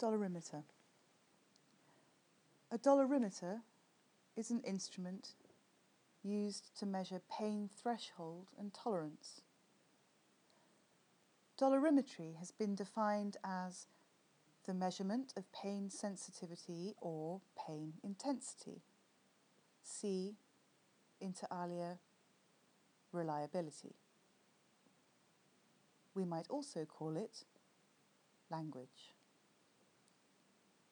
Dolorimeter. A dolorimeter is an instrument used to measure pain threshold and tolerance. Dolorimetry has been defined as the measurement of pain sensitivity or pain intensity. See inter alia reliability. We might also call it language.